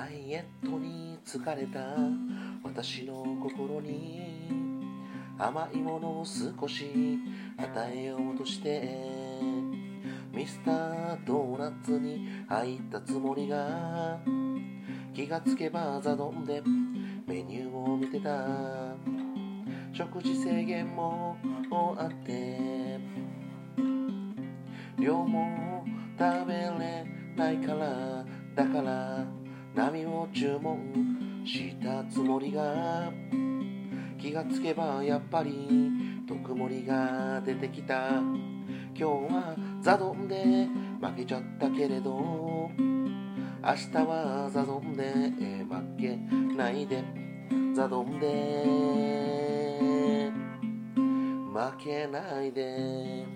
ダイエットに疲れた私の心に甘いものを少し与えようとしてミスタードーナツに入ったつもりが気がつけばザドンでメニューを見てた。食事制限もあって量も食べれないからだから波を注文したつもりが気がつけばやっぱり特盛りが出てきた今日はザドンで負けちゃったけれど明日はザドンで負けないでザドンで負けないで